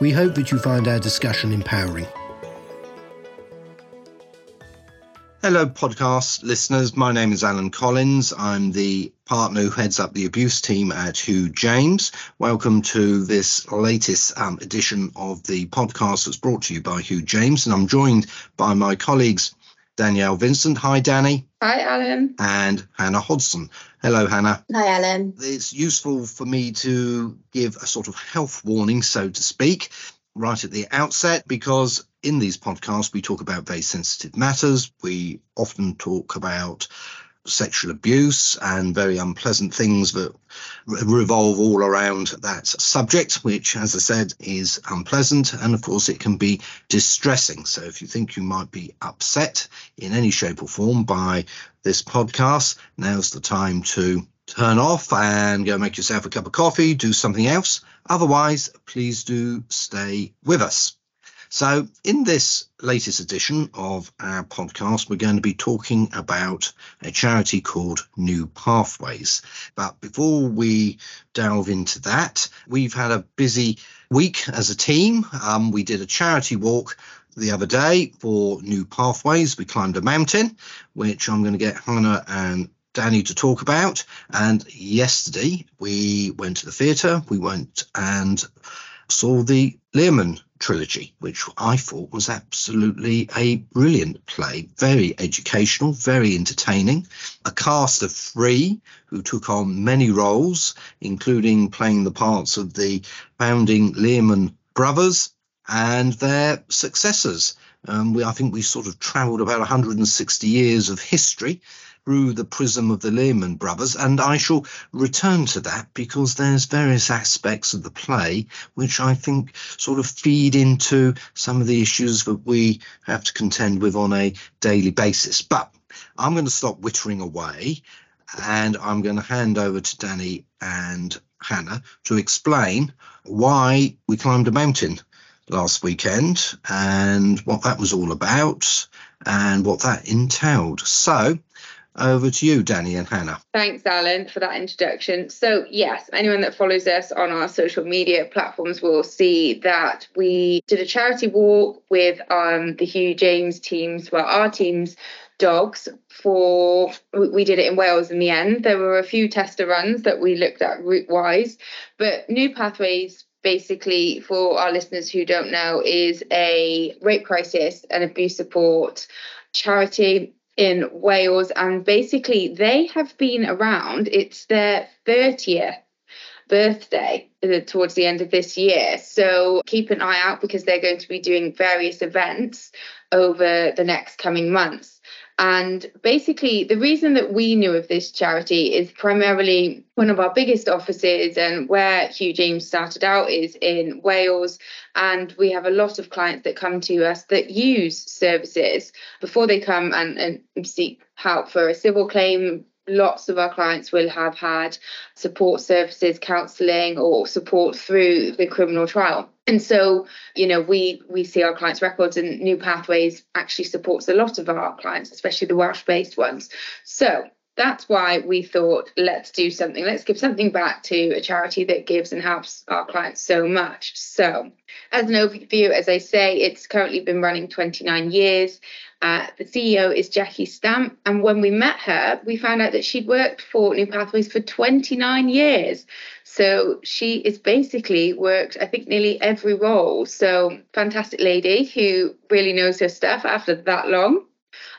we hope that you find our discussion empowering. Hello, podcast listeners. My name is Alan Collins. I'm the partner who heads up the abuse team at Hugh James. Welcome to this latest um, edition of the podcast that's brought to you by Hugh James. And I'm joined by my colleagues Danielle Vincent. Hi, Danny. Hi, Alan. And Hannah Hodson. Hello, Hannah. Hi, Alan. It's useful for me to give a sort of health warning, so to speak, right at the outset, because in these podcasts we talk about very sensitive matters. We often talk about sexual abuse and very unpleasant things that revolve all around that subject, which, as I said, is unpleasant. And of course, it can be distressing. So if you think you might be upset in any shape or form by this podcast, now's the time to turn off and go make yourself a cup of coffee, do something else. Otherwise, please do stay with us. So, in this latest edition of our podcast, we're going to be talking about a charity called New Pathways. But before we delve into that, we've had a busy week as a team. Um, we did a charity walk the other day for New Pathways. We climbed a mountain, which I'm going to get Hannah and Danny to talk about. And yesterday we went to the theatre. We went and saw the Lehman trilogy, which I thought was absolutely a brilliant play, very educational, very entertaining. A cast of three who took on many roles, including playing the parts of the founding Lehman brothers and their successors. Um, we, I think we sort of travelled about 160 years of history through the prism of the Lehman brothers, and I shall return to that because there's various aspects of the play which I think sort of feed into some of the issues that we have to contend with on a daily basis. But I'm going to stop wittering away and I'm going to hand over to Danny and Hannah to explain why we climbed a mountain last weekend and what that was all about and what that entailed. So over to you, Danny and Hannah. Thanks, Alan, for that introduction. So, yes, anyone that follows us on our social media platforms will see that we did a charity walk with um, the Hugh James teams, well, our team's dogs for we did it in Wales in the end there were a few tester runs that we looked at route wise but new pathways basically for our listeners who don't know is a rape crisis and abuse support charity in Wales, and basically they have been around. It's their 30th birthday uh, towards the end of this year. So keep an eye out because they're going to be doing various events over the next coming months. And basically, the reason that we knew of this charity is primarily one of our biggest offices and where Hugh James started out is in Wales. And we have a lot of clients that come to us that use services before they come and, and seek help for a civil claim lots of our clients will have had support services, counselling, or support through the criminal trial. And so, you know, we we see our clients' records, and New Pathways actually supports a lot of our clients, especially the Welsh-based ones. So that's why we thought let's do something let's give something back to a charity that gives and helps our clients so much so as an overview as i say it's currently been running 29 years uh, the CEO is Jackie Stamp, and when we met her, we found out that she'd worked for New Pathways for 29 years. So she is basically worked, I think, nearly every role. So fantastic lady who really knows her stuff after that long.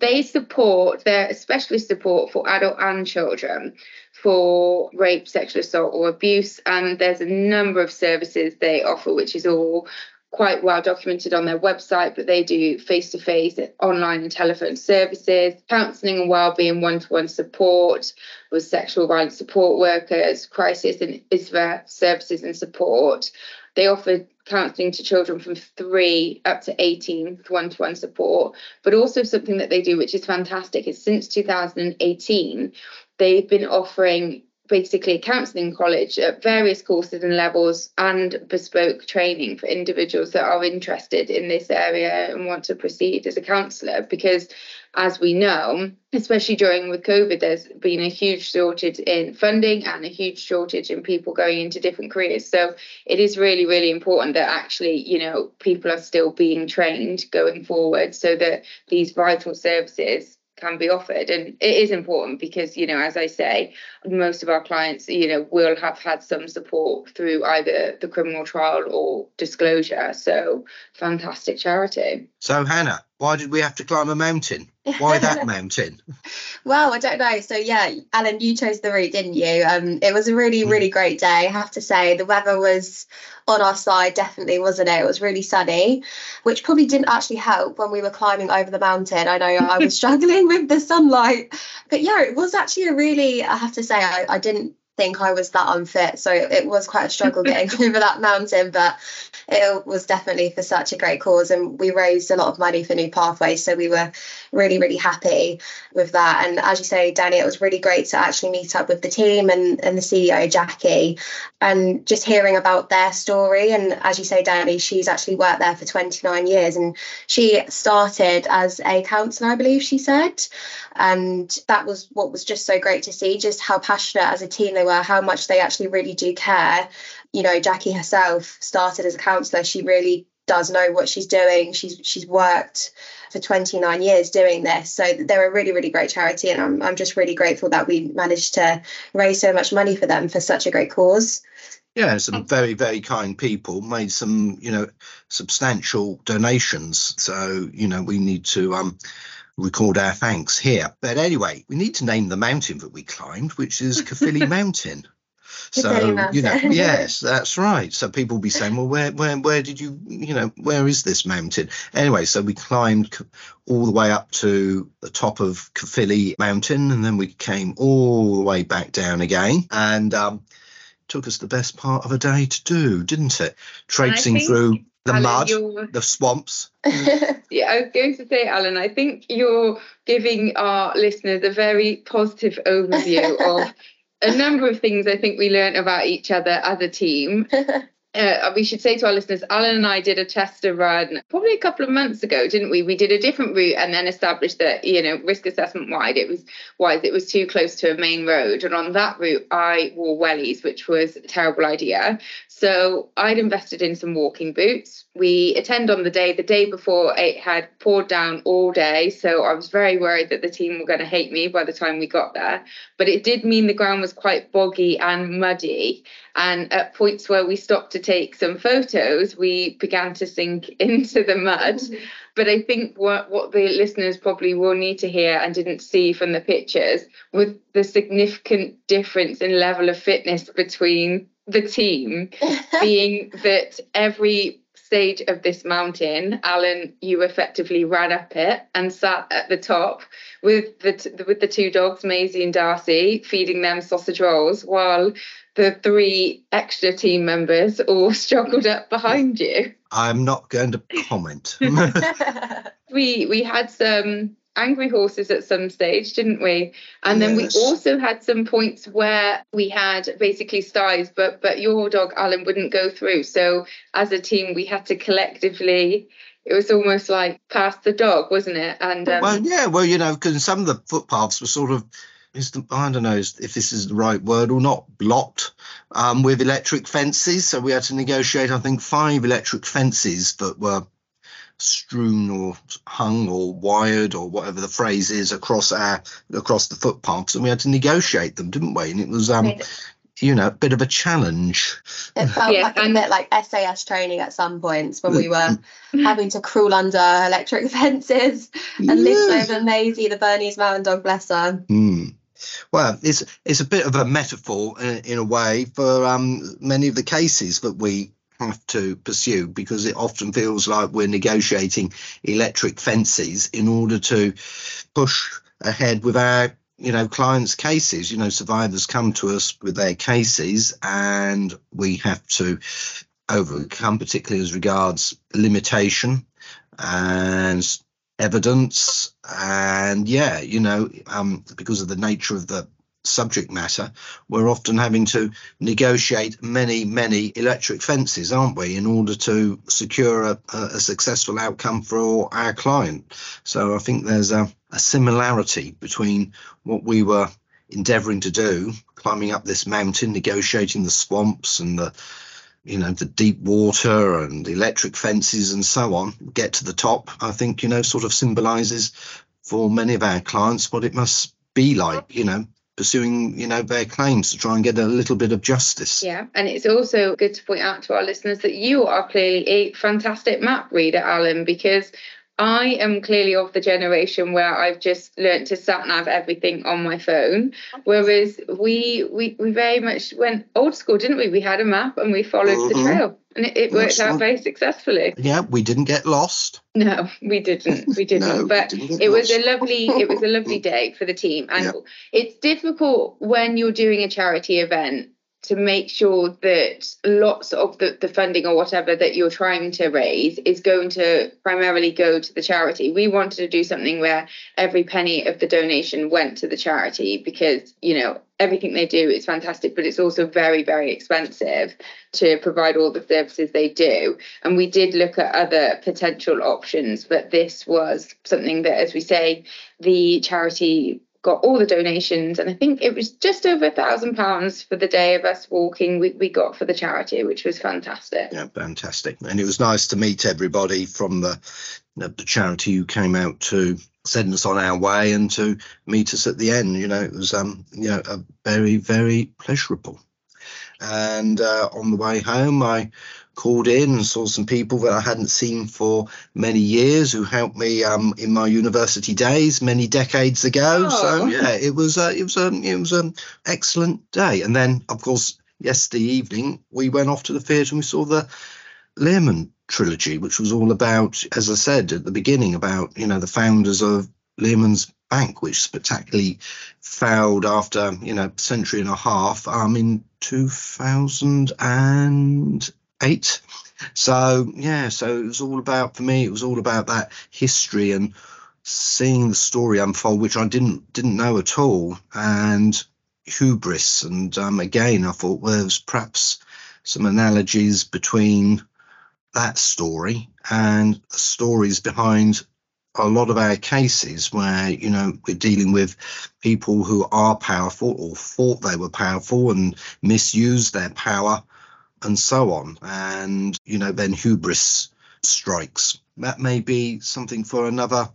They support, they're specialist support for adult and children for rape, sexual assault, or abuse. And there's a number of services they offer, which is all quite well documented on their website, but they do face to face, online, and telephone services, counselling and wellbeing, one to one support with sexual violence support workers, crisis and ISVA services and support. They offer counselling to children from three up to 18 one to one support. But also, something that they do, which is fantastic, is since 2018, they've been offering basically a counselling college at various courses and levels and bespoke training for individuals that are interested in this area and want to proceed as a counsellor because as we know, especially during with COVID, there's been a huge shortage in funding and a huge shortage in people going into different careers. So it is really, really important that actually, you know, people are still being trained going forward so that these vital services can be offered. And it is important because you know as i say most of our clients you know will have had some support through either the criminal trial or disclosure. So fantastic charity. So hannah why did we have to climb a mountain? Why that mountain? Well i don't know. So yeah alan you chose the route didn't you? Um it was a really hmm. really great day i have to say. The weather was on our side definitely wasn't it? It was really sunny which probably didn't actually help when we were climbing over the mountain. I know i was struggling with the sunlight. But yeah it was actually a really i have to say i, I didn't think I was that unfit. So it was quite a struggle getting over that mountain, but it was definitely for such a great cause. And we raised a lot of money for New Pathways. So we were really, really happy with that. And as you say, Danny, it was really great to actually meet up with the team and, and the CEO, Jackie, and just hearing about their story. And as you say, Danny, she's actually worked there for 29 years and she started as a counsellor, I believe she said. And that was what was just so great to see, just how passionate as a team they were, how much they actually really do care. You know, Jackie herself started as a counsellor. She really does know what she's doing. She's she's worked for 29 years doing this. So they're a really, really great charity. And I'm, I'm just really grateful that we managed to raise so much money for them for such a great cause. Yeah, some very, very kind people made some, you know, substantial donations. So, you know, we need to um record our thanks here. But anyway, we need to name the mountain that we climbed, which is Caerphilly Mountain. So you know, yes, that's right. So people will be saying, "Well, where, where, where did you, you know, where is this mountain?" Anyway, so we climbed all the way up to the top of Caerphilly Mountain, and then we came all the way back down again, and um, took us the best part of a day to do, didn't it? Traipsing through the Alan, mud, you're... the swamps. yeah, I was going to say, Alan, I think you're giving our listeners a very positive overview of a number of things I think we learned about each other as a team. uh, we should say to our listeners, Alan and I did a Chester run probably a couple of months ago, didn't we? We did a different route and then established that, you know, risk assessment wide, it was wise, it was too close to a main road. And on that route, I wore wellies, which was a terrible idea. So I'd invested in some walking boots. We attend on the day, the day before it had poured down all day. So I was very worried that the team were going to hate me by the time we got there. But it did mean the ground was quite boggy and muddy. And at points where we stopped to take some photos, we began to sink into the mud. Mm-hmm. But I think what, what the listeners probably will need to hear and didn't see from the pictures was the significant difference in level of fitness between the team being that every stage of this mountain, Alan, you effectively ran up it and sat at the top with the t- with the two dogs, Maisie and Darcy, feeding them sausage rolls, while the three extra team members all struggled up behind you. I'm not going to comment. we we had some angry horses at some stage, didn't we? And then we also had some points where we had basically styes, but but your dog Alan wouldn't go through. So as a team, we had to collectively. It was almost like pass the dog, wasn't it? And um, well, yeah, well, you know, because some of the footpaths were sort of is the, I don't know if this is the right word or not, blocked um, with electric fences. So we had to negotiate, I think, five electric fences that were strewn or hung or wired or whatever the phrase is across our across the footpaths, and we had to negotiate them, didn't we? And it was um, you know, a bit of a challenge. It felt yeah, like and, a bit like SAS training at some points when we were having to crawl under electric fences and yeah. lift over Maisie, the Bernese Mountain Dog, bless her. Mm. Well, it's it's a bit of a metaphor in, uh, in a way for um, many of the cases that we have to pursue because it often feels like we're negotiating electric fences in order to push ahead with our you know clients cases. You know survivors come to us with their cases and we have to overcome, particularly as regards limitation and evidence. And yeah, you know, um, because of the nature of the subject matter, we're often having to negotiate many, many electric fences, aren't we, in order to secure a, a successful outcome for our client. So I think there's a, a similarity between what we were endeavoring to do, climbing up this mountain, negotiating the swamps and the you know the deep water and electric fences and so on get to the top i think you know sort of symbolizes for many of our clients what it must be like you know pursuing you know their claims to try and get a little bit of justice. Yeah and it's also good to point out to our listeners that you are clearly a fantastic map reader alan because I am clearly of the generation where I've just learned to sat nav everything on my phone, whereas we we we very much went old school, didn't we? We had a map and we followed mm-hmm. the trail, and it, it worked out very successfully. Yeah, we didn't get lost. No, we didn't. We didn't. no, but we didn't it was lost. a lovely it was a lovely day for the team, and it's difficult when you're doing a charity event to make sure that lots of the, the funding or whatever that you're trying to raise is going to primarily go to the charity. We wanted to do something where every penny of the donation went to the charity because, you know, everything they do is fantastic, but it's also very, very expensive to provide all the services they do. And we did look at other potential options, but this was something that, as we say, the charity got all the donations and i think it was just over a thousand pounds for the day of us walking we, we got for the charity which was fantastic. Yeah fantastic. And it was nice to meet everybody from the the charity who came out to send us on our way and to meet us at the end. You know it was um you know a very very pleasurable. And uh, on the way home i called in and saw some people that I hadn't seen for many years who helped me um, in my university days many decades ago. Oh. So yeah, it was uh, it was um, it was an excellent day. And then of course yesterday evening we went off to the theatre and we saw the Lehman trilogy, which was all about, as I said at the beginning, about you know the founders of Lehman's Bank, which spectacularly failed after you know a century and a half um, in 2000 and eight. So yeah, so it was all about for me. It was all about that history and seeing the story unfold, which I didn't didn't know at all, and hubris. And um, again, I thought well, there was perhaps some analogies between that story and the stories behind a lot of our cases where you know we're dealing with people who are powerful or thought they were powerful and misused their power and so on. And, you know, then hubris strikes. That may be something for another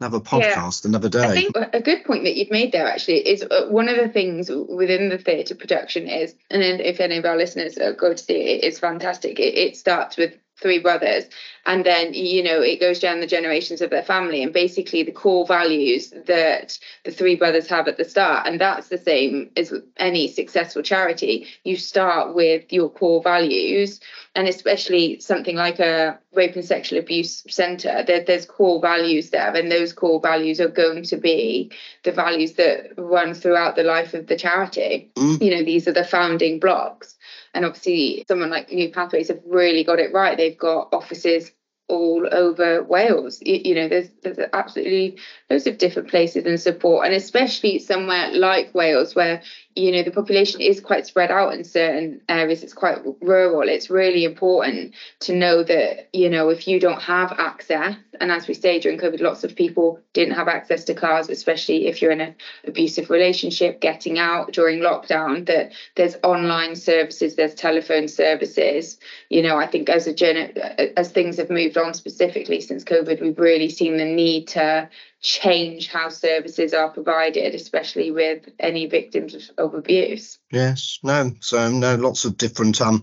another podcast yeah. another day. I think a good point that you've made there actually is uh, one of the things within the theatre production is, and if any of our listeners go to see it, it's fantastic. It, it starts with three brothers and then you know it goes down the generations of their family and basically the core values that the three brothers have at the start and that's the same as any successful charity. You start with your core values and especially something like a rape and sexual abuse center there, there's core values there and those core values are going to be the values that run throughout the life of the charity. Mm. you know these are the founding blocks and obviously, someone like New Pathways have really got it right. They've got offices all over Wales. You, you, know, there's there's absolutely loads of different places and support, and especially somewhere like Wales where you know the population is quite spread out in certain areas. It's quite rural. It's really important to know that you know if you don't have access and as we say during covid lots of people didn't have access to cars especially if you're in an abusive relationship getting out during lockdown that there's online services there's telephone services. You know i think as a as things have moved on specifically since covid we've really seen the need to change how services are provided, especially with any victims of abuse. Yes, no, so no, lots of different um,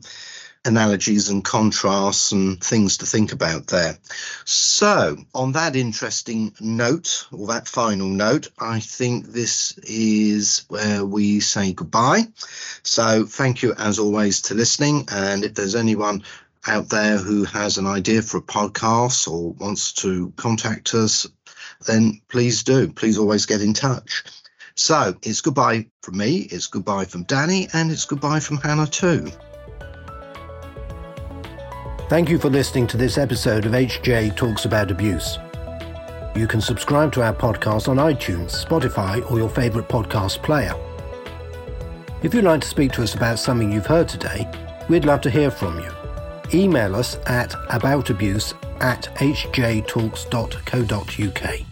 analogies and contrasts and things to think about there. So, on that interesting note, or that final note, I think this is where we say goodbye. So, thank you as always to listening. And if there's anyone out there who has an idea for a podcast or wants to contact us, then please do. Please always get in touch. So it's goodbye from me, it's goodbye from Danny, and it's goodbye from Hannah too. Thank you for listening to this episode of HJ Talks About Abuse. You can subscribe to our podcast on iTunes, Spotify, or your favourite podcast player. If you'd like to speak to us about something you've heard today, we'd love to hear from you. Email us at aboutabuse at hjtalks.co.uk.